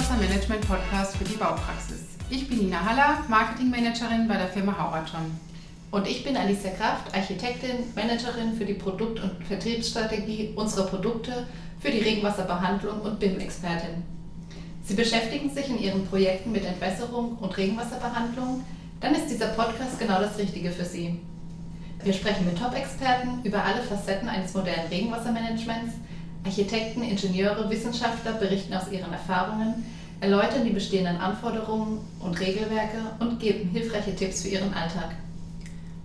Regenwassermanagement-Podcast für die Baupraxis. Ich bin Nina Haller, Marketingmanagerin bei der Firma Hauraton. Und ich bin Alicia Kraft, Architektin, Managerin für die Produkt- und Vertriebsstrategie unserer Produkte für die Regenwasserbehandlung und BIM-Expertin. Sie beschäftigen sich in Ihren Projekten mit Entwässerung und Regenwasserbehandlung, dann ist dieser Podcast genau das Richtige für Sie. Wir sprechen mit Top-Experten über alle Facetten eines modernen Regenwassermanagements. Architekten, Ingenieure, Wissenschaftler berichten aus ihren Erfahrungen, erläutern die bestehenden Anforderungen und Regelwerke und geben hilfreiche Tipps für Ihren Alltag.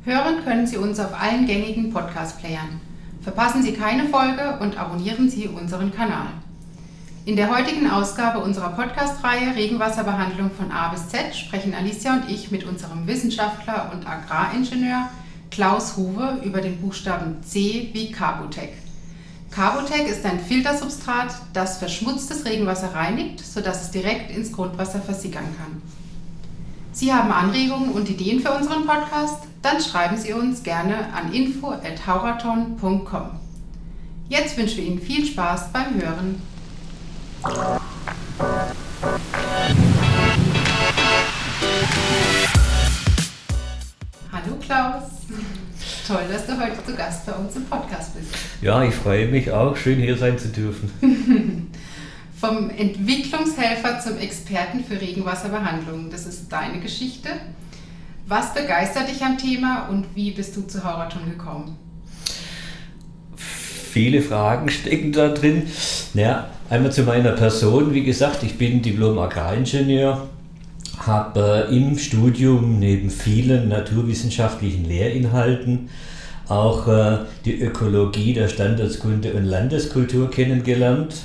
Hören können Sie uns auf allen gängigen Podcast-Playern. Verpassen Sie keine Folge und abonnieren Sie unseren Kanal. In der heutigen Ausgabe unserer Podcast-Reihe Regenwasserbehandlung von A bis Z sprechen Alicia und ich mit unserem Wissenschaftler und Agraringenieur Klaus Huwe über den Buchstaben C wie Carbotec. Carbotec ist ein Filtersubstrat, das verschmutztes Regenwasser reinigt, sodass es direkt ins Grundwasser versickern kann. Sie haben Anregungen und Ideen für unseren Podcast? Dann schreiben Sie uns gerne an info@hauraton.com. Jetzt wünschen wir Ihnen viel Spaß beim Hören. Hallo Klaus. Toll, dass du heute zu Gast bei uns im Podcast bist. Ja, ich freue mich auch, schön hier sein zu dürfen. Vom Entwicklungshelfer zum Experten für Regenwasserbehandlung. Das ist deine Geschichte. Was begeistert dich am Thema und wie bist du zu Hauraton gekommen? Viele Fragen stecken da drin. Ja, einmal zu meiner Person. Wie gesagt, ich bin Diplom-Agraringenieur, habe im Studium neben vielen naturwissenschaftlichen Lehrinhalten auch äh, die Ökologie der Standortskunde und Landeskultur kennengelernt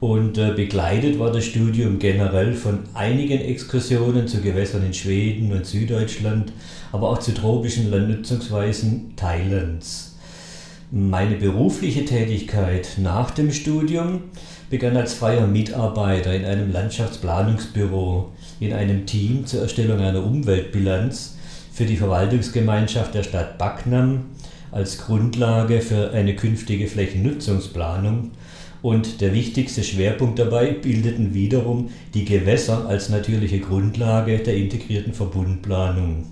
und äh, begleitet war das Studium generell von einigen Exkursionen zu Gewässern in Schweden und Süddeutschland, aber auch zu tropischen Landnutzungsweisen Thailands. Meine berufliche Tätigkeit nach dem Studium begann als freier Mitarbeiter in einem Landschaftsplanungsbüro in einem Team zur Erstellung einer Umweltbilanz für die Verwaltungsgemeinschaft der Stadt Backnam als Grundlage für eine künftige Flächennutzungsplanung und der wichtigste Schwerpunkt dabei bildeten wiederum die Gewässer als natürliche Grundlage der integrierten Verbundplanung.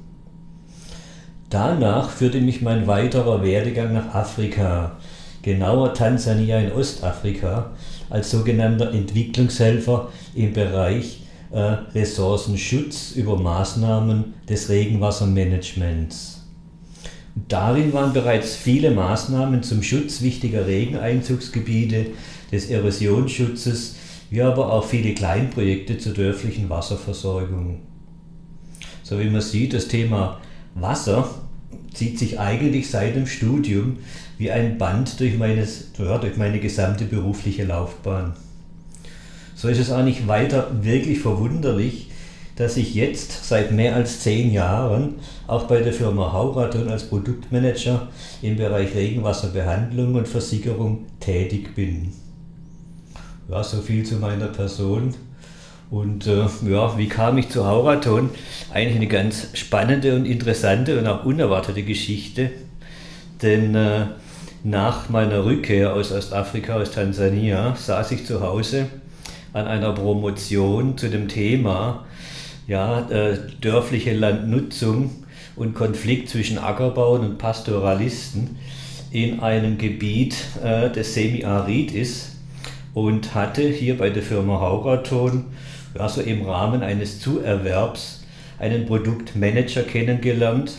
Danach führte mich mein weiterer Werdegang nach Afrika, genauer Tansania in Ostafrika, als sogenannter Entwicklungshelfer im Bereich äh, Ressourcenschutz über Maßnahmen des Regenwassermanagements. Darin waren bereits viele Maßnahmen zum Schutz wichtiger Regeneinzugsgebiete, des Erosionsschutzes, wie aber auch viele Kleinprojekte zur dörflichen Wasserversorgung. So wie man sieht, das Thema Wasser zieht sich eigentlich seit dem Studium wie ein Band durch, meines, ja, durch meine gesamte berufliche Laufbahn. So ist es auch nicht weiter wirklich verwunderlich, dass ich jetzt seit mehr als zehn Jahren auch bei der Firma Hauraton als Produktmanager im Bereich Regenwasserbehandlung und Versickerung tätig bin. Ja, so viel zu meiner Person. Und äh, ja, wie kam ich zu Hauraton? Eigentlich eine ganz spannende und interessante und auch unerwartete Geschichte. Denn äh, nach meiner Rückkehr aus Ostafrika, aus Tansania, saß ich zu Hause an einer Promotion zu dem Thema ja, äh, dörfliche Landnutzung und Konflikt zwischen Ackerbauern und Pastoralisten in einem Gebiet, äh, das semi-arid ist und hatte hier bei der Firma Hauraton also im Rahmen eines Zuerwerbs einen Produktmanager kennengelernt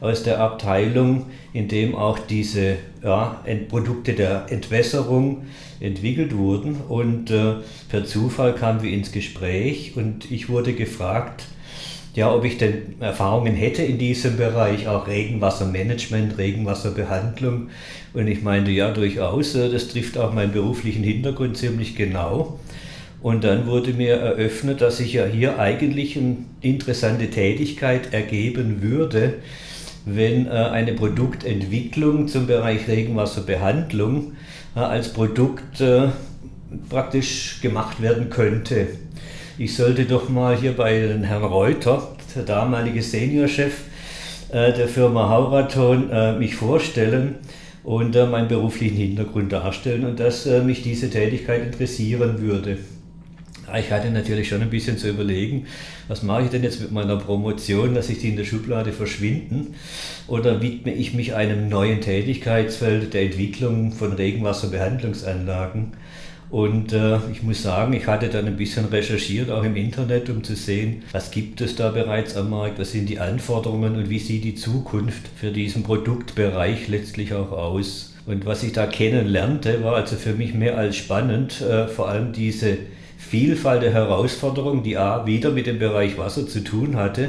aus der Abteilung, in dem auch diese ja, Produkte der Entwässerung entwickelt wurden. Und äh, per Zufall kamen wir ins Gespräch und ich wurde gefragt, ja, ob ich denn Erfahrungen hätte in diesem Bereich, auch Regenwassermanagement, Regenwasserbehandlung. Und ich meinte, ja, durchaus, äh, das trifft auch meinen beruflichen Hintergrund ziemlich genau. Und dann wurde mir eröffnet, dass sich ja hier eigentlich eine interessante Tätigkeit ergeben würde, wenn äh, eine Produktentwicklung zum Bereich Regenwasserbehandlung äh, als Produkt äh, praktisch gemacht werden könnte. Ich sollte doch mal hier bei Herrn Reuter, der damalige Seniorchef der Firma Hauraton, mich vorstellen und meinen beruflichen Hintergrund darstellen und dass mich diese Tätigkeit interessieren würde. Ich hatte natürlich schon ein bisschen zu überlegen, was mache ich denn jetzt mit meiner Promotion, lasse ich die in der Schublade verschwinden oder widme ich mich einem neuen Tätigkeitsfeld der Entwicklung von Regenwasserbehandlungsanlagen. Und äh, ich muss sagen, ich hatte dann ein bisschen recherchiert, auch im Internet, um zu sehen, was gibt es da bereits am Markt, was sind die Anforderungen und wie sieht die Zukunft für diesen Produktbereich letztlich auch aus. Und was ich da kennenlernte, war also für mich mehr als spannend, äh, vor allem diese Vielfalt der Herausforderungen, die A wieder mit dem Bereich Wasser zu tun hatte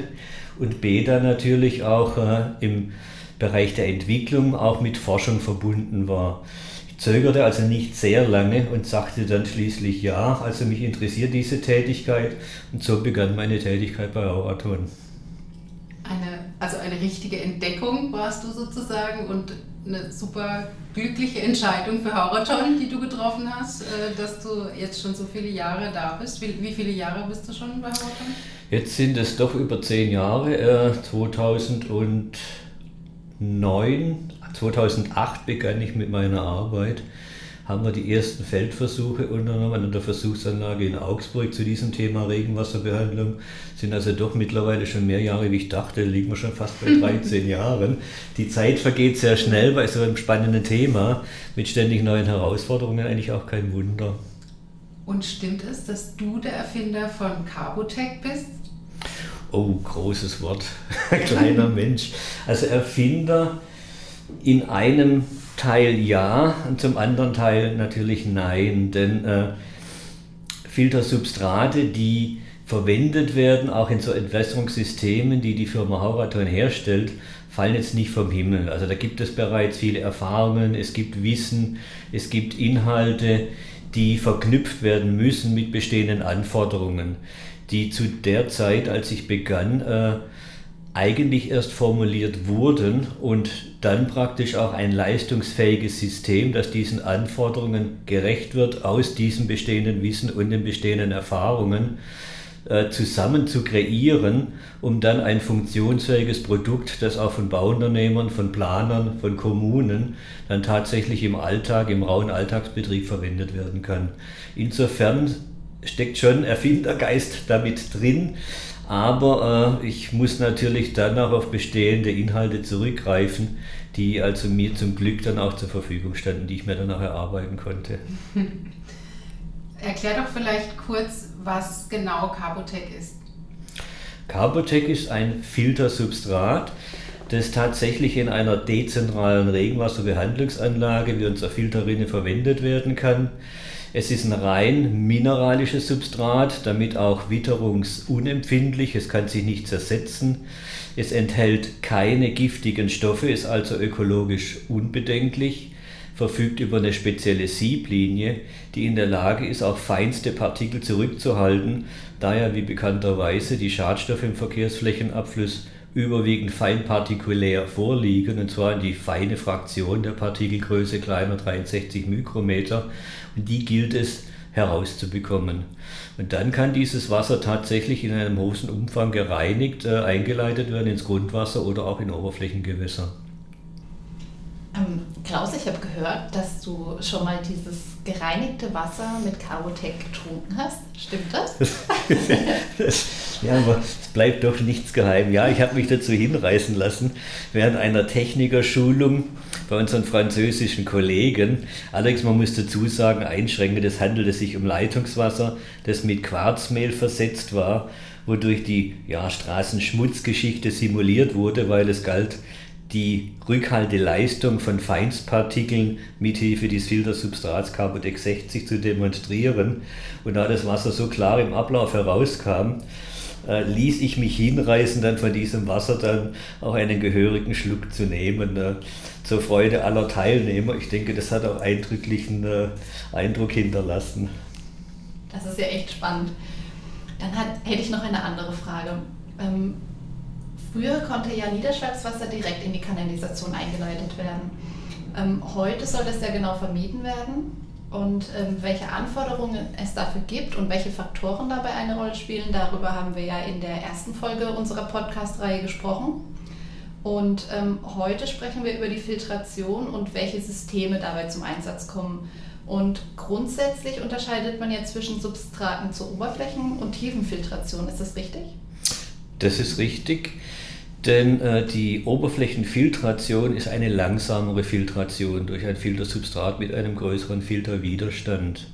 und B dann natürlich auch äh, im Bereich der Entwicklung auch mit Forschung verbunden war. Ich zögerte also nicht sehr lange und sagte dann schließlich ja, also mich interessiert diese Tätigkeit und so begann meine Tätigkeit bei Auraton. Eine, richtige Entdeckung warst du sozusagen und eine super glückliche Entscheidung für Hauraton, die du getroffen hast, äh, dass du jetzt schon so viele Jahre da bist. Wie, viele Jahre bist du schon bei Hauraton? Jetzt sind es doch über zehn Jahre. 2009, äh, 2008 begann ich mit meiner Arbeit haben wir die ersten Feldversuche unternommen an der Versuchsanlage in Augsburg zu diesem Thema Regenwasserbehandlung. Sind also doch mittlerweile schon mehr Jahre, wie ich dachte, liegen wir schon fast bei 13 Jahren. Die Zeit vergeht sehr schnell bei so einem spannenden Thema mit ständig neuen Herausforderungen, eigentlich auch kein Wunder. Und stimmt es, dass du der Erfinder von Carbotech bist? Oh, großes Wort, kleiner Mensch. Also Erfinder in einem Teil ja und zum anderen Teil natürlich nein, denn äh, Filtersubstrate, die verwendet werden, auch in so Entwässerungssystemen, die die Firma Hauraton herstellt, fallen jetzt nicht vom Himmel. Also da gibt es bereits viele Erfahrungen, es gibt Wissen, es gibt Inhalte, die verknüpft werden müssen mit bestehenden Anforderungen, die zu der Zeit, als ich begann, äh, eigentlich erst formuliert wurden und dann praktisch auch ein leistungsfähiges System, das diesen Anforderungen gerecht wird, aus diesem bestehenden Wissen und den bestehenden Erfahrungen äh, zusammen zu kreieren, um dann ein funktionsfähiges Produkt, das auch von Bauunternehmern, von Planern, von Kommunen dann tatsächlich im Alltag, im rauen Alltagsbetrieb verwendet werden kann. Insofern steckt schon Erfindergeist damit drin. Aber äh, ich muss natürlich dann auch auf bestehende Inhalte zurückgreifen, die also mir zum Glück dann auch zur Verfügung standen, die ich mir dann auch erarbeiten konnte. Erklär doch vielleicht kurz, was genau Carbotec ist. Carbotec ist ein Filtersubstrat, das tatsächlich in einer dezentralen Regenwasserbehandlungsanlage wie unser Filterrinne verwendet werden kann. Es ist ein rein mineralisches Substrat, damit auch witterungsunempfindlich. Es kann sich nicht zersetzen. Es enthält keine giftigen Stoffe, ist also ökologisch unbedenklich, verfügt über eine spezielle Sieblinie, die in der Lage ist, auch feinste Partikel zurückzuhalten, da ja wie bekannterweise die Schadstoffe im Verkehrsflächenabfluss überwiegend feinpartikulär vorliegen, und zwar in die feine Fraktion der Partikelgröße kleiner 63 Mikrometer. Und die gilt es herauszubekommen. Und dann kann dieses Wasser tatsächlich in einem großen Umfang gereinigt, äh, eingeleitet werden ins Grundwasser oder auch in Oberflächengewässer. Ähm, Klaus, ich habe gehört, dass du schon mal dieses gereinigte Wasser mit Carbotec getrunken hast. Stimmt das? ja, aber es bleibt doch nichts geheim. Ja, ich habe mich dazu hinreißen lassen, während einer Technikerschulung bei unseren französischen Kollegen. Allerdings, man muss dazu sagen, einschränkend, es handelte sich um Leitungswasser, das mit Quarzmehl versetzt war, wodurch die ja, Straßenschmutzgeschichte simuliert wurde, weil es galt, die Rückhalteleistung von Feinstpartikeln mithilfe des Filtersubstrats Carbodex 60 zu demonstrieren. Und da das Wasser so klar im Ablauf herauskam, äh, ließ ich mich hinreißen, dann von diesem Wasser dann auch einen gehörigen Schluck zu nehmen, äh, zur Freude aller Teilnehmer. Ich denke, das hat auch eindrücklichen äh, Eindruck hinterlassen. Das ist ja echt spannend. Dann hat, hätte ich noch eine andere Frage. Ähm, Früher konnte ja Niederschlagswasser direkt in die Kanalisation eingeleitet werden. Ähm, heute soll das ja genau vermieden werden. Und ähm, welche Anforderungen es dafür gibt und welche Faktoren dabei eine Rolle spielen, darüber haben wir ja in der ersten Folge unserer Podcast-Reihe gesprochen. Und ähm, heute sprechen wir über die Filtration und welche Systeme dabei zum Einsatz kommen. Und grundsätzlich unterscheidet man ja zwischen Substraten zur Oberflächen- und Tiefenfiltration. Ist das richtig? Das ist richtig, denn äh, die Oberflächenfiltration ist eine langsamere Filtration durch ein Filtersubstrat mit einem größeren Filterwiderstand.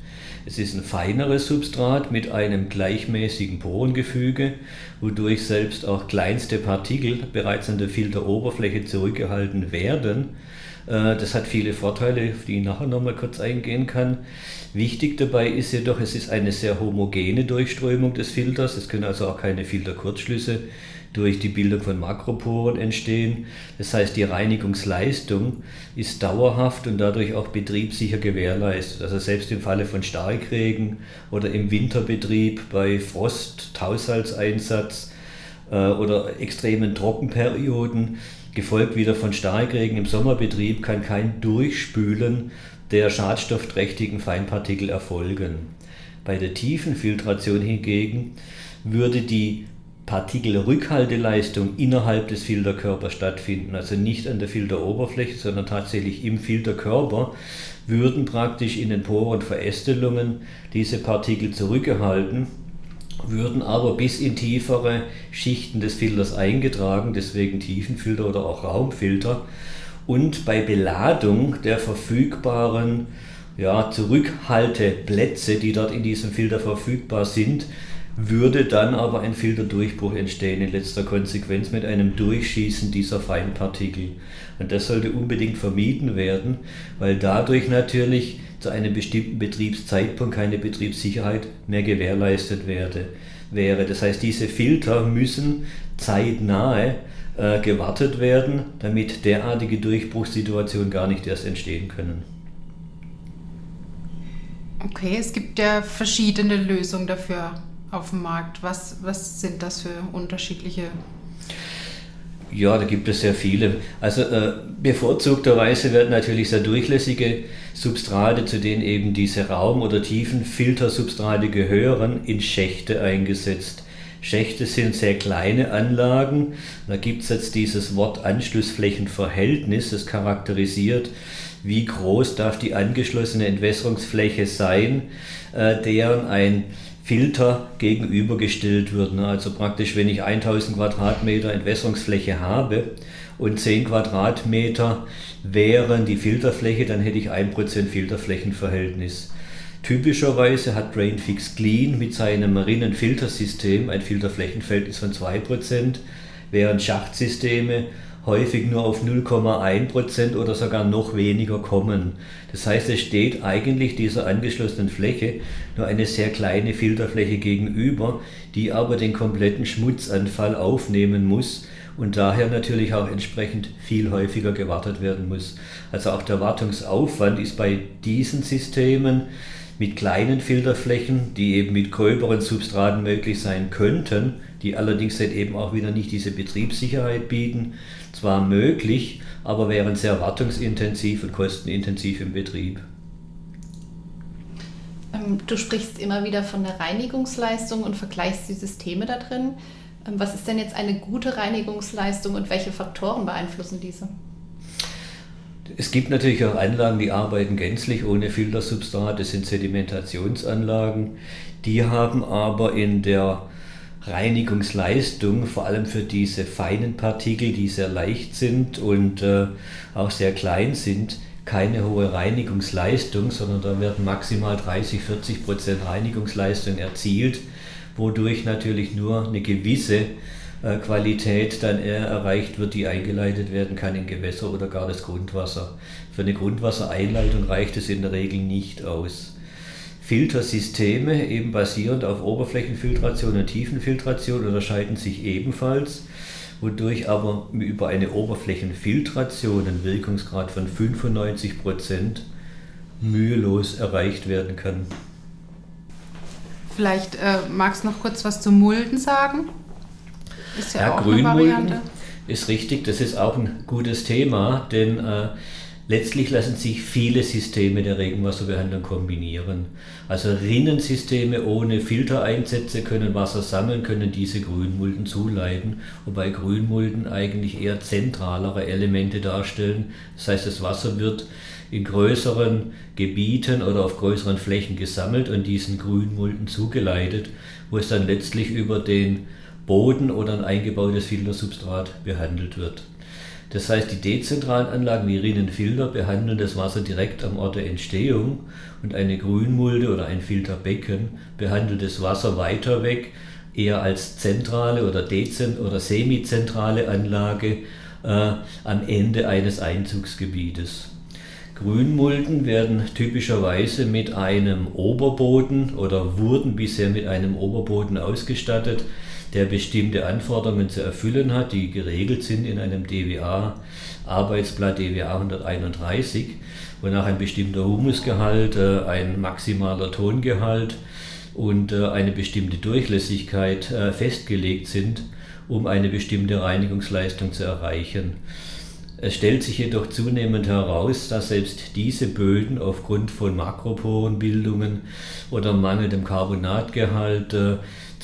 Es ist ein feineres Substrat mit einem gleichmäßigen Porengefüge, wodurch selbst auch kleinste Partikel bereits an der Filteroberfläche zurückgehalten werden. Äh, das hat viele Vorteile, auf die ich nachher nochmal kurz eingehen kann. Wichtig dabei ist jedoch, es ist eine sehr homogene Durchströmung des Filters. Es können also auch keine Filterkurzschlüsse durch die Bildung von Makroporen entstehen. Das heißt, die Reinigungsleistung ist dauerhaft und dadurch auch betriebssicher gewährleistet. Also selbst im Falle von Starkregen oder im Winterbetrieb bei Frost, Haushaltseinsatz äh, oder extremen Trockenperioden, gefolgt wieder von Starkregen im Sommerbetrieb, kann kein Durchspülen der schadstoffträchtigen Feinpartikel erfolgen. Bei der tiefen Filtration hingegen würde die Partikelrückhalteleistung innerhalb des Filterkörpers stattfinden, also nicht an der Filteroberfläche, sondern tatsächlich im Filterkörper, würden praktisch in den Poren Verästelungen diese Partikel zurückgehalten, würden aber bis in tiefere Schichten des Filters eingetragen, deswegen Tiefenfilter oder auch Raumfilter. Und bei Beladung der verfügbaren ja, Zurückhalteplätze, die dort in diesem Filter verfügbar sind, würde dann aber ein Filterdurchbruch entstehen in letzter Konsequenz mit einem Durchschießen dieser Feinpartikel. Und das sollte unbedingt vermieden werden, weil dadurch natürlich zu einem bestimmten Betriebszeitpunkt keine Betriebssicherheit mehr gewährleistet werde, wäre. Das heißt, diese Filter müssen zeitnahe äh, gewartet werden, damit derartige Durchbruchssituationen gar nicht erst entstehen können. Okay, es gibt ja verschiedene Lösungen dafür auf dem Markt? Was, was sind das für unterschiedliche? Ja, da gibt es sehr viele. Also äh, bevorzugterweise werden natürlich sehr durchlässige Substrate, zu denen eben diese Raum- oder Tiefenfiltersubstrate gehören, in Schächte eingesetzt. Schächte sind sehr kleine Anlagen. Da gibt es jetzt dieses Wort Anschlussflächenverhältnis, das charakterisiert, wie groß darf die angeschlossene Entwässerungsfläche sein, äh, deren ein Filter gegenübergestellt wird. Ne? Also praktisch, wenn ich 1000 Quadratmeter Entwässerungsfläche habe und 10 Quadratmeter wären die Filterfläche, dann hätte ich 1% Filterflächenverhältnis. Typischerweise hat Drainfix Clean mit seinem marinen Filtersystem ein Filterflächenverhältnis von 2%, während Schachtsysteme häufig nur auf 0,1% oder sogar noch weniger kommen. Das heißt, es steht eigentlich dieser angeschlossenen Fläche nur eine sehr kleine Filterfläche gegenüber, die aber den kompletten Schmutzanfall aufnehmen muss und daher natürlich auch entsprechend viel häufiger gewartet werden muss. Also auch der Wartungsaufwand ist bei diesen Systemen mit kleinen Filterflächen, die eben mit gröberen Substraten möglich sein könnten, die allerdings dann eben auch wieder nicht diese Betriebssicherheit bieten, zwar möglich, aber wären sehr wartungsintensiv und kostenintensiv im Betrieb. Ähm, du sprichst immer wieder von der Reinigungsleistung und vergleichst die Systeme da drin. Ähm, was ist denn jetzt eine gute Reinigungsleistung und welche Faktoren beeinflussen diese? Es gibt natürlich auch Anlagen, die arbeiten gänzlich ohne Filtersubstrat, das sind Sedimentationsanlagen. Die haben aber in der Reinigungsleistung, vor allem für diese feinen Partikel, die sehr leicht sind und äh, auch sehr klein sind, keine hohe Reinigungsleistung, sondern da werden maximal 30, 40 Prozent Reinigungsleistung erzielt, wodurch natürlich nur eine gewisse äh, Qualität dann eher erreicht wird, die eingeleitet werden kann in Gewässer oder gar das Grundwasser. Für eine Grundwassereinleitung reicht es in der Regel nicht aus. Filtersysteme, eben basierend auf Oberflächenfiltration und Tiefenfiltration, unterscheiden sich ebenfalls, wodurch aber über eine Oberflächenfiltration ein Wirkungsgrad von 95% mühelos erreicht werden kann. Vielleicht äh, magst du noch kurz was zum Mulden sagen? Ist ja, ja auch Grünmulden ist richtig, das ist auch ein gutes Thema, denn äh, Letztlich lassen sich viele Systeme der Regenwasserbehandlung kombinieren. Also Rinnensysteme ohne Filtereinsätze können Wasser sammeln, können diese Grünmulden zuleiten, wobei Grünmulden eigentlich eher zentralere Elemente darstellen. Das heißt, das Wasser wird in größeren Gebieten oder auf größeren Flächen gesammelt und diesen Grünmulden zugeleitet, wo es dann letztlich über den Boden oder ein eingebautes Filtersubstrat behandelt wird. Das heißt, die dezentralen Anlagen wie Rinnenfilter behandeln das Wasser direkt am Ort der Entstehung und eine Grünmulde oder ein Filterbecken behandelt das Wasser weiter weg, eher als zentrale oder dezent oder semizentrale Anlage äh, am Ende eines Einzugsgebietes. Grünmulden werden typischerweise mit einem Oberboden oder wurden bisher mit einem Oberboden ausgestattet, der bestimmte Anforderungen zu erfüllen hat, die geregelt sind in einem DWA, Arbeitsblatt DWA 131, wonach ein bestimmter Humusgehalt, äh, ein maximaler Tongehalt und äh, eine bestimmte Durchlässigkeit äh, festgelegt sind, um eine bestimmte Reinigungsleistung zu erreichen. Es stellt sich jedoch zunehmend heraus, dass selbst diese Böden aufgrund von Makroporenbildungen oder mangelndem Carbonatgehalt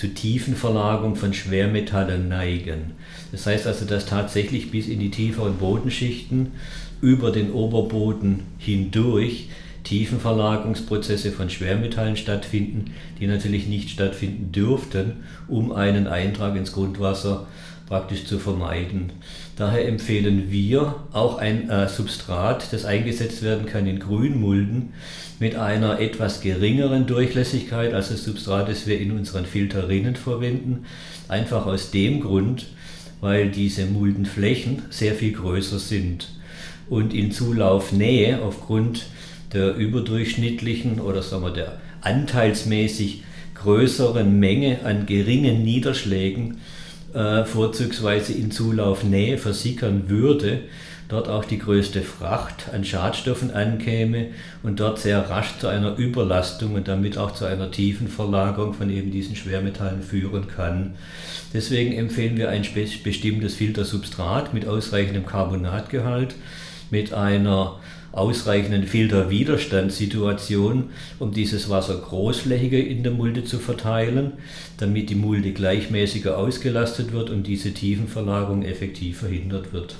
zu tiefen Verlagerung von Schwermetallen neigen. Das heißt also, dass tatsächlich bis in die tieferen Bodenschichten über den Oberboden hindurch Tiefenverlagerungsprozesse von Schwermetallen stattfinden, die natürlich nicht stattfinden dürften, um einen Eintrag ins Grundwasser praktisch zu vermeiden. Daher empfehlen wir auch ein äh, Substrat, das eingesetzt werden kann in Grünmulden mit einer etwas geringeren Durchlässigkeit als das Substrat, das wir in unseren Filterinnen verwenden. Einfach aus dem Grund, weil diese Muldenflächen sehr viel größer sind und in Zulaufnähe aufgrund der überdurchschnittlichen oder sagen wir der anteilsmäßig größeren Menge an geringen Niederschlägen äh, vorzugsweise in Zulaufnähe versickern würde, dort auch die größte Fracht an Schadstoffen ankäme und dort sehr rasch zu einer Überlastung und damit auch zu einer tiefen Verlagerung von eben diesen Schwermetallen führen kann. Deswegen empfehlen wir ein bestimmtes Filtersubstrat mit ausreichendem Carbonatgehalt, mit einer ausreichenden Filterwiderstandssituation, um dieses Wasser großflächiger in der Mulde zu verteilen, damit die Mulde gleichmäßiger ausgelastet wird und diese Tiefenverlagerung effektiv verhindert wird.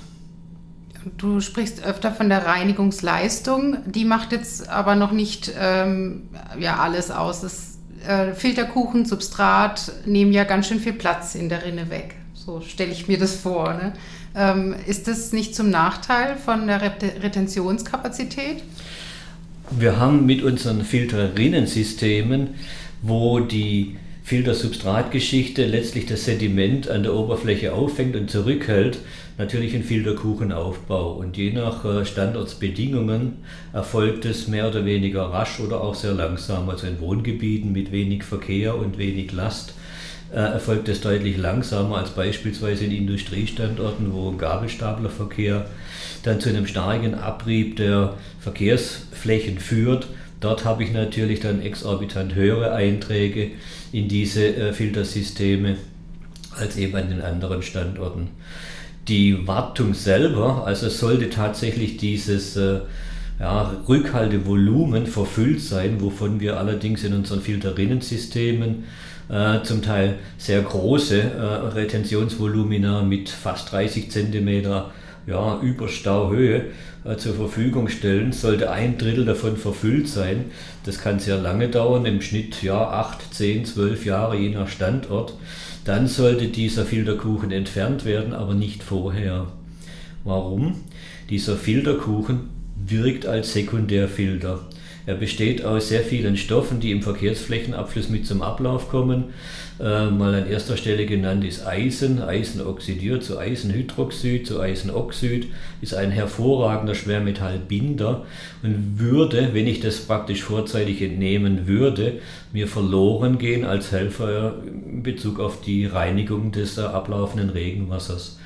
Du sprichst öfter von der Reinigungsleistung, die macht jetzt aber noch nicht ähm, ja, alles aus. Das, äh, Filterkuchen, Substrat nehmen ja ganz schön viel Platz in der Rinne weg. So stelle ich mir das vor. Ne? Ähm, ist das nicht zum Nachteil von der Retentionskapazität? Wir haben mit unseren Filterrinnensystemen, wo die Filtersubstratgeschichte letztlich das Sediment an der Oberfläche auffängt und zurückhält, natürlich ein Filterkuchenaufbau. Und je nach äh, Standortsbedingungen erfolgt es mehr oder weniger rasch oder auch sehr langsam. Also in Wohngebieten mit wenig Verkehr und wenig Last äh, erfolgt es deutlich langsamer als beispielsweise in Industriestandorten, wo Gabelstaplerverkehr dann zu einem starken Abrieb der Verkehrsflächen führt. Dort habe ich natürlich dann exorbitant höhere Einträge in diese äh, Filtersysteme als eben an den anderen Standorten. Die Wartung selber, also sollte tatsächlich dieses äh, ja, Rückhaltevolumen verfüllt sein, wovon wir allerdings in unseren Filterinnensystemen äh, zum Teil sehr große äh, Retentionsvolumina mit fast 30 cm ja, Überstauhöhe äh, zur Verfügung stellen, sollte ein Drittel davon verfüllt sein. Das kann sehr lange dauern, im Schnitt ja 8, 10, 12 Jahre je nach Standort. Dann sollte dieser Filterkuchen entfernt werden, aber nicht vorher. Warum? Dieser Filterkuchen wirkt als Sekundärfilter. Er besteht aus sehr vielen Stoffen, die im Verkehrsflächenabfluss mit zum Ablauf kommen. Äh, mal an erster Stelle genannt ist Eisen. Eisen oxidiert zu Eisenhydroxid, zu Eisenoxid, ist ein hervorragender Schwermetallbinder und würde, wenn ich das praktisch vorzeitig entnehmen würde, mir verloren gehen als Helfer in Bezug auf die Reinigung des ablaufenden Regenwassers.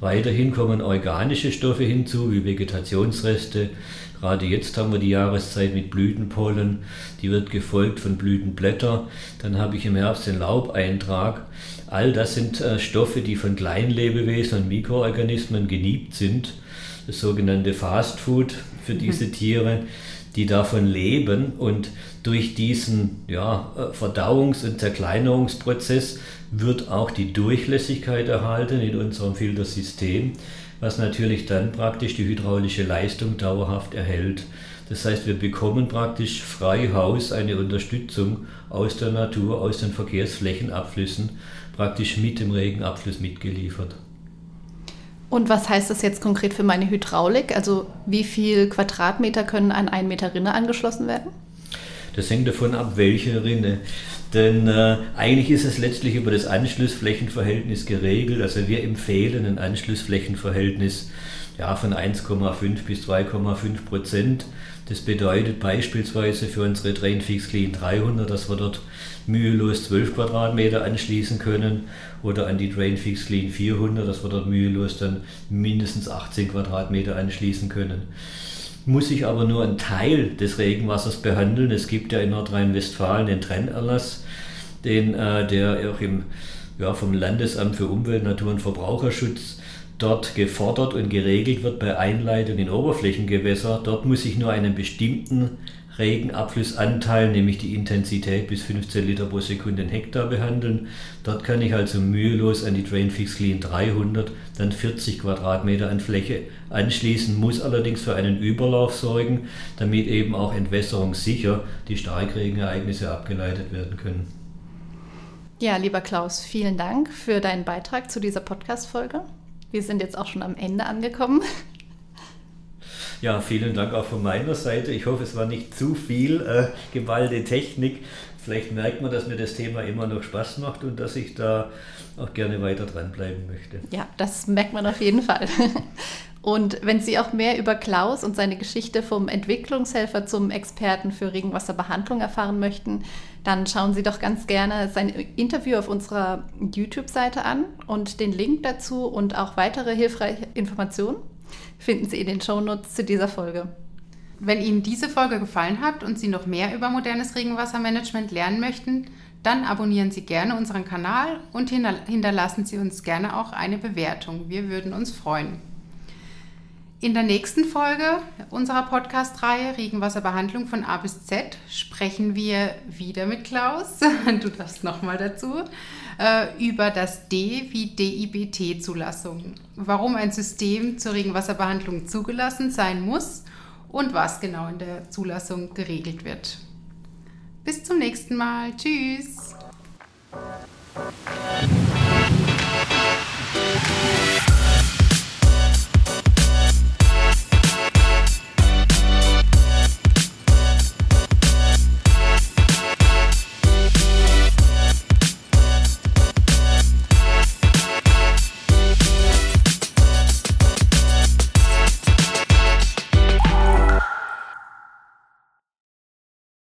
Weiterhin kommen organische Stoffe hinzu, wie Vegetationsreste, Gerade jetzt haben wir die Jahreszeit mit Blütenpollen, die wird gefolgt von Blütenblätter. Dann habe ich im Herbst den Laubeintrag. All das sind äh, Stoffe, die von Kleinlebewesen und Mikroorganismen geniebt sind. das sogenannte Fast Food für diese mhm. Tiere, die davon leben und durch diesen ja, äh, Verdauungs- und Zerkleinerungsprozess wird auch die Durchlässigkeit erhalten in unserem Filtersystem, was natürlich dann praktisch die hydraulische Leistung dauerhaft erhält. Das heißt, wir bekommen praktisch frei Haus eine Unterstützung aus der Natur, aus den Verkehrsflächenabflüssen, praktisch mit dem Regenabfluss mitgeliefert. Und was heißt das jetzt konkret für meine Hydraulik? Also wie viel Quadratmeter können an einen Meter Rinne angeschlossen werden? Das hängt davon ab, welche Rinne. Denn äh, eigentlich ist es letztlich über das Anschlussflächenverhältnis geregelt. Also wir empfehlen ein Anschlussflächenverhältnis ja, von 1,5 bis 2,5 Prozent. Das bedeutet beispielsweise für unsere Drainfix Clean 300, dass wir dort mühelos 12 Quadratmeter anschließen können oder an die Drainfix Clean 400, dass wir dort mühelos dann mindestens 18 Quadratmeter anschließen können muss ich aber nur einen Teil des Regenwassers behandeln. Es gibt ja in Nordrhein-Westfalen den Trennerlass, den, äh, der auch im, ja, vom Landesamt für Umwelt, Natur und Verbraucherschutz dort gefordert und geregelt wird bei Einleitung in Oberflächengewässer. Dort muss ich nur einen bestimmten Regenabflussanteil, nämlich die Intensität bis 15 Liter pro Sekunde in Hektar behandeln. Dort kann ich also mühelos an die Drainfix Clean 300 dann 40 Quadratmeter an Fläche anschließen, muss allerdings für einen Überlauf sorgen, damit eben auch entwässerungssicher die Starkregenereignisse abgeleitet werden können. Ja, lieber Klaus, vielen Dank für deinen Beitrag zu dieser Podcast-Folge. Wir sind jetzt auch schon am Ende angekommen. Ja, vielen Dank auch von meiner Seite. Ich hoffe, es war nicht zu viel äh, geballte Technik. Vielleicht merkt man, dass mir das Thema immer noch Spaß macht und dass ich da auch gerne weiter dranbleiben möchte. Ja, das merkt man auf jeden Fall. Und wenn Sie auch mehr über Klaus und seine Geschichte vom Entwicklungshelfer zum Experten für Regenwasserbehandlung erfahren möchten, dann schauen Sie doch ganz gerne sein Interview auf unserer YouTube-Seite an und den Link dazu und auch weitere hilfreiche Informationen finden Sie in den Shownotes zu dieser Folge. Wenn Ihnen diese Folge gefallen hat und Sie noch mehr über modernes Regenwassermanagement lernen möchten, dann abonnieren Sie gerne unseren Kanal und hinterlassen Sie uns gerne auch eine Bewertung. Wir würden uns freuen. In der nächsten Folge unserer Podcast-Reihe Regenwasserbehandlung von A bis Z sprechen wir wieder mit Klaus, du darfst nochmal dazu, äh, über das D wie DIBT-Zulassung. Warum ein System zur Regenwasserbehandlung zugelassen sein muss und was genau in der Zulassung geregelt wird. Bis zum nächsten Mal. Tschüss.